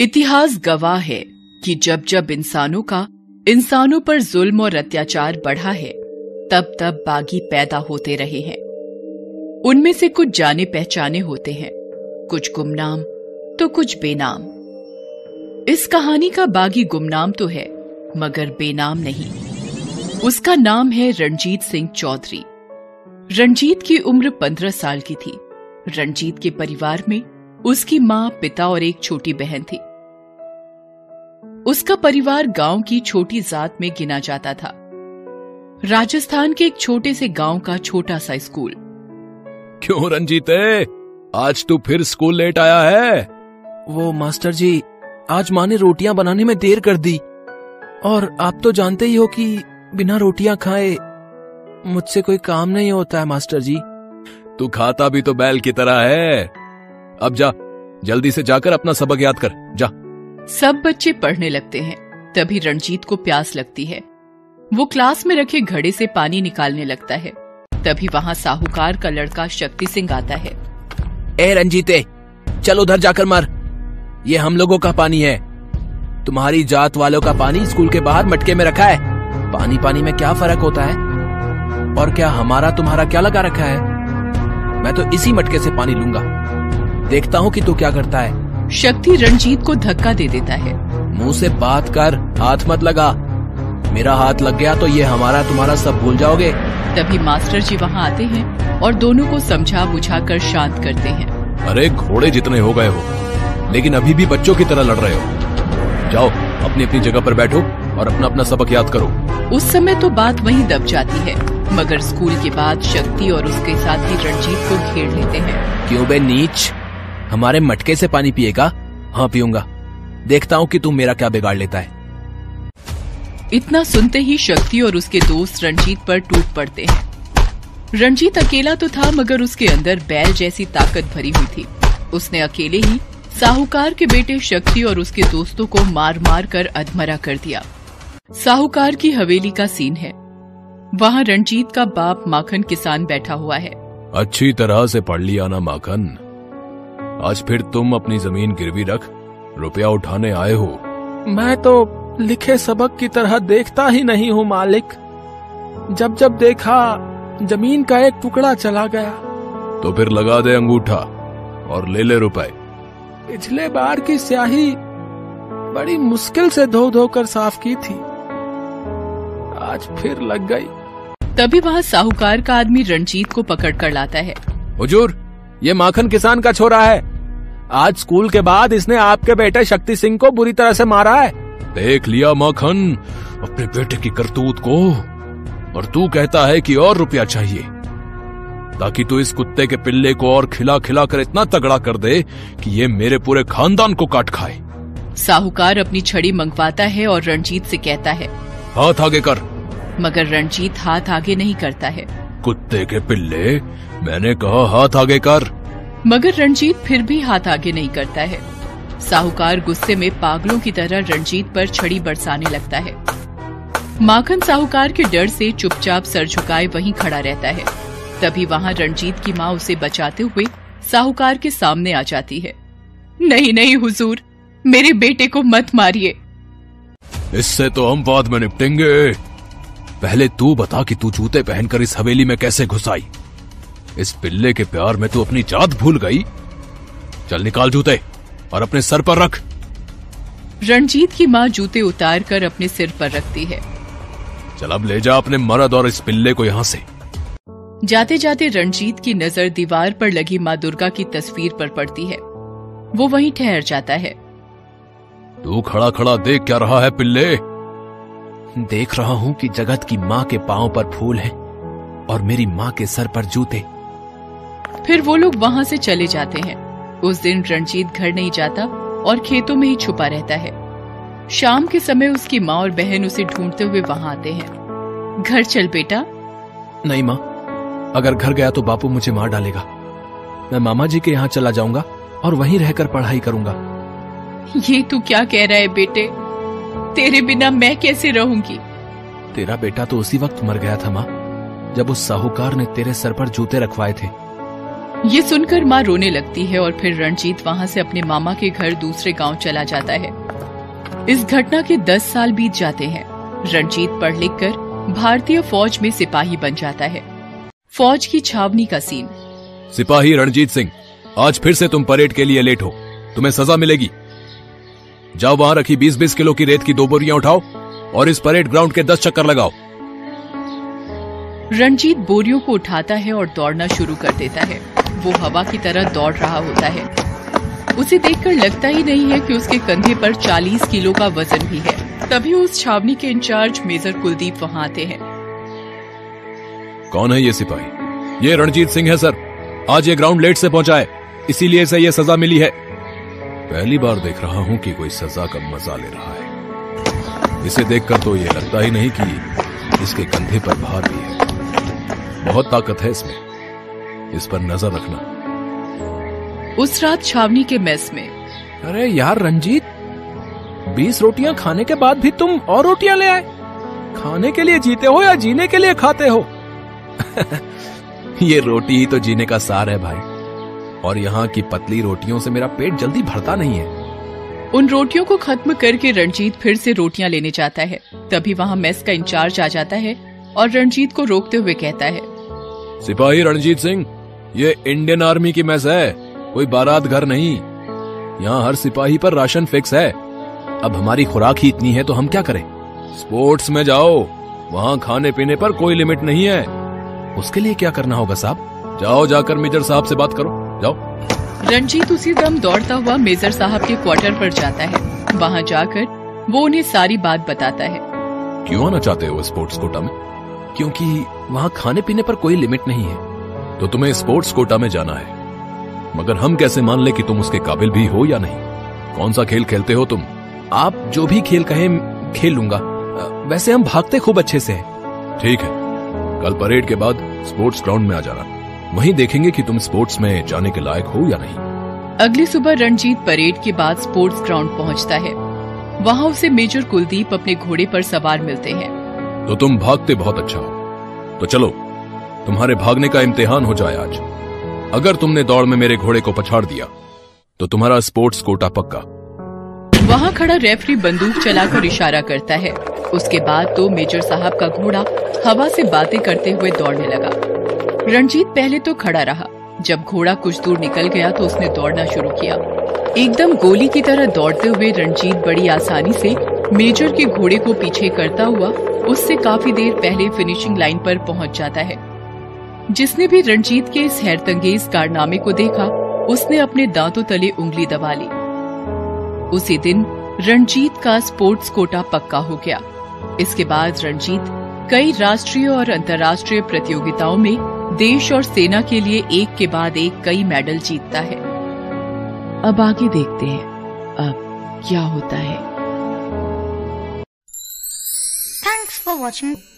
इतिहास गवाह है कि जब जब इंसानों का, इंसानों पर जुल्म और अत्याचार बढ़ा है, तब तब बागी पैदा होते रहे हैं। उनमें से कुछ जाने पहचाने होते हैं, कुछ गुमनाम तो कुछ बेनाम। इस कहानी का बागी गुमनाम तो है, मगर बेनाम नहीं। उसका नाम है रणजीत सिंह चौधरी। रणजीत की उम्र पंद्रह साल की थी। रणजीत के परिवार में उसकी माँ पिता और एक छोटी बहन थी। उसका परिवार गाँव की छोटी जात में गिना जाता था। राजस्थान के एक छोटे से गाँव का छोटा सा स्कूल। क्यों रंजीत? आज तू फिर स्कूल लेट आया है। वो मास्टर जी आज माँ ने रोटियाँ बनाने में देर कर दी। और आप तो जानते ही हो कि बिना रोटियाँ खाए मुझसे कोई काम नहीं होता है मास्टर जी। तू खाता भी तो बैल की तरह है। अब जा जल्दी से जाकर अपना सबक याद कर। जा। सब बच्चे पढ़ने लगते हैं। तभी रणजीत को प्यास लगती है। वो क्लास में रखे घड़े से पानी निकालने लगता है। तभी वहाँ साहूकार का लड़का शक्ति सिंह आता है। ए रंजीते चल उधर जाकर मार। ये हम लोगों का पानी है। तुम्हारी जात वालों का पानी स्कूल के बाहर मटके में रखा है। पानी पानी में क्या फ़र्क होता है? और क्या हमारा तुम्हारा क्या लगा रखा है? मैं तो इसी मटके से पानी लूँगा। देखता हूँ कि तू क्या करता है। शक्ति रणजीत को धक्का दे देता है। मुँह से बात कर हाथ मत लगा। मेरा हाथ लग गया तो ये हमारा तुम्हारा सब भूल जाओगे। तभी मास्टर जी वहाँ आते हैं और दोनों को समझा बुझा कर शांत करते हैं। अरे घोड़े जितने हो गए हो लेकिन अभी भी बच्चों की तरह लड़ रहे हो। जाओ अपनी अपनी जगह पर बैठो और अपना अपना सबक याद करो। उस समय तो बात वहीं दब जाती है मगर स्कूल के बाद शक्ति और उसके साथी रणजीत को घेर लेते हैं। क्यों बे नीच? हमारे मटके से पानी पिएगा हाँ पीऊँगा। देखता हूँ कि तू मेरा क्या बिगाड़ लेता है। इतना सुनते ही शक्ति और उसके दोस्त रणजीत पर टूट पड़ते हैं। रणजीत अकेला तो था मगर उसके अंदर बैल जैसी ताकत भरी हुई थी। उसने अकेले ही साहूकार के बेटे शक्ति और उसके दोस्तों को मार मार कर अधमरा कर दिया। साहूकार की हवेली का सीन है। वहाँ रणजीत का बाप माखन किसान बैठा हुआ है। अच्छी तरह से पढ़ लिया ना माखन। आज फिर तुम अपनी ज़मीन गिरवी रख रुपया उठाने आए हो। मैं तो लिखे सबक की तरह देखता ही नहीं हूँ मालिक। जब जब देखा ज़मीन का एक टुकड़ा चला गया। तो फिर लगा दे अंगूठा और ले ले रुपए। पिछले बार की स्याही बड़ी मुश्किल से धो धोकर साफ़ की थी। आज फिर लग गई। तभी वहाँ साहूकार का आदमी रणजीत को पकड़ कर लाता है। हुजूर ये माखन किसान का छोरा है। आज स्कूल के बाद इसने आपके बेटे शक्ति सिंह को बुरी तरह से मारा है। देख लिया माखन अपने बेटे की करतूत को। और तू कहता है कि और रुपया चाहिए। ताकि तू इस कुत्ते के पिल्ले को और खिला खिला कर इतना तगड़ा कर दे कि ये मेरे पूरे खानदान को काट खाए। साहूकार अपनी छड़ी मंगवाता है और रणजीत से कहता है हाथ आगे कर। मगर रणजीत हाथ आगे नहीं करता है। कुत्ते के पिल्ले मैंने कहा हाथ आगे कर। मगर रणजीत फिर भी हाथ आगे नहीं करता है। साहूकार गुस्से में पागलों की तरह रणजीत पर छड़ी बरसाने लगता है। माखन साहूकार के डर से चुपचाप सर झुकाए वहीं खड़ा रहता है। तभी वहाँ रणजीत की माँ उसे बचाते हुए साहूकार के सामने आ जाती है। नहीं नहीं, हुजूर, मेरे बेटे को मत मारिए। इससे तो हम बाद में निपटेंगे। पहले तू बता कि तू जूते पहनकर इस हवेली में कैसे घुस आई। इस पिल्ले के प्यार में तू अपनी जात भूल गई। चल निकाल जूते और अपने सर पर रख। रणजीत की माँ जूते उतार कर अपने सिर पर रखती है। चल अब ले जा अपने मर्द और इस पिल्ले को यहाँ से। जाते जाते रणजीत की नज़र दीवार पर लगी माँ दुर्गा की तस्वीर पर पड़ती है। वो वहीं ठहर जाता है। तू खड़ा खड़ा देख क्या रहा है पिल्ले? देख रहा हूँ कि जगत की माँ के पाँव पर फूल है और मेरी माँ के सर पर जूते। फिर वो लोग वहाँ से चले जाते हैं। उस दिन रणजीत घर नहीं जाता और खेतों में ही छुपा रहता है। शाम के समय उसकी माँ और बहन उसे ढूंढते हुए वहाँ आते हैं। घर चल बेटा। नहीं माँ अगर घर गया तो बापू मुझे मार डालेगा। मैं मामा जी के यहाँ चला जाऊँगा और वहीं रहकर पढ़ाई करूँगा। ये तू क्या कह रहा है बेटे? तेरे बिना मैं कैसे रहूँगी? तेरा बेटा तो उसी वक्त मर गया था माँ जब उस साहूकार ने तेरे सर पर जूते रखवाए थे। ये सुनकर माँ रोने लगती है और फिर रणजीत वहाँ से अपने मामा के घर दूसरे गाँव चला जाता है। इस घटना के दस साल बीत जाते हैं। रणजीत पढ़ लिख कर भारतीय फौज में सिपाही बन जाता है। फौज की छावनी का सीन। सिपाही रणजीत सिंह आज फिर से तुम परेड के लिए लेट हो। तुम्हें सजा मिलेगी। जाओ वहाँ रखी बीस बीस किलो की रेत की दो बोरियाँ उठाओ और इस परेड ग्राउंड के 10 चक्कर लगाओ। रणजीत बोरियों को उठाता है और दौड़ना शुरू कर देता है। वो हवा की तरह दौड़ रहा होता है। उसे देखकर लगता ही नहीं है कि उसके कंधे पर 40 किलो का वज़न भी है। तभी उस छावनी के इंचार्ज मेजर कुलदीप वहाँ आते हैं। कौन है ये सिपाही? ये रणजीत सिंह है, सर। आज ये ग्राउंड लेट से पहुँचा है। इसीलिए इसे ये सजा मिली है। पहली बार देख रहा हूँ कि कोई सजा का मज़ा ले रहा है। इसे देखकर तो ये लगता ही नहीं कि इसके कंधे पर भार भी है। बहुत ताकत है इसमें। इस पर नज़र रखना। उस रात छावनी के मेस में। अरे यार रंजीत बीस रोटियाँ खाने के बाद भी तुम और रोटियाँ ले आए। खाने के लिए जीते हो या जीने के लिए खाते हो? ये रोटी ही तो जीने का सार है भाई। और यहाँ की पतली रोटियों से मेरा पेट जल्दी भरता नहीं है। उन रोटियों को खत्म करके रणजीत फिर से रोटियाँ लेने जाता है। तभी वहाँ मेस का इंचार्ज आ जाता है और रणजीत को रोकते हुए कहता है। सिपाही रणजीत सिंह ये इंडियन आर्मी की मैस है। कोई बारात घर नहीं। यहाँ हर सिपाही पर राशन फिक्स है। अब हमारी खुराक ही इतनी है तो हम क्या करें? स्पोर्ट्स में जाओ। वहाँ खाने पीने पर कोई लिमिट नहीं है। उसके लिए क्या करना होगा साहब? जाओ जाकर मेजर साहब से बात करो। जाओ। रणजीत उसी दम दौड़ता हुआ मेजर साहब के क्वार्टर पर जाता है। वहाँ जाकर वो उन्हें सारी बात बताता है। क्यों आना चाहते हो स्पोर्ट्स कोटा में? क्योंकि वहाँ खाने पीने पर कोई लिमिट नहीं है। तो तुम्हें स्पोर्ट्स कोटा में जाना है। मगर हम कैसे मान ले कि तुम उसके काबिल भी हो या नहीं? कौन सा खेल खेलते हो तुम? आप जो भी खेल कहें खेल लूँगा। वैसे हम भागते खूब अच्छे से हैं। ठीक है। कल परेड के बाद स्पोर्ट्स ग्राउंड में आ जाना। वहीं देखेंगे कि तुम स्पोर्ट्स में जाने के लायक हो या नहीं। अगली सुबह रणजीत परेड के बाद स्पोर्ट्स ग्राउंड पहुँचता है। वहाँ उसे मेजर कुलदीप अपने घोड़े पर सवार मिलते हैं। तो तुम भागते बहुत अच्छा हो। तो चलो तुम्हारे भागने का इम्तिहान हो जाए आज। अगर तुमने दौड़ में मेरे घोड़े को पछाड़ दिया तो तुम्हारा स्पोर्ट्स कोटा पक्का। वहाँ खड़ा रेफरी बंदूक चलाकर इशारा करता है। उसके बाद तो मेजर साहब का घोड़ा हवा से बातें करते हुए दौड़ने लगा। रणजीत पहले तो खड़ा रहा। जब घोड़ा कुछ दूर निकल गया तो उसने दौड़ना शुरू किया। एकदम गोली की तरह दौड़ते हुए रणजीत बड़ी आसानी से मेजर के घोड़े को पीछे करता हुआ उससे काफ़ी देर पहले फिनिशिंग लाइन पर पहुँच जाता है। जिसने भी रणजीत के इस हैरतंगेज कारनामे को देखा, उसने अपने दांतों तले उंगली दबा ली। उसी दिन रणजीत का स्पोर्ट्स कोटा पक्का हो गया। इसके बाद रणजीत कई राष्ट्रीय और अंतर्राष्ट्रीय प्रतियोगिताओं में देश और सेना के लिए एक के बाद एक कई मेडल जीतता है। अब आगे देखते हैं, अब क्या होता है। Thanks for watching.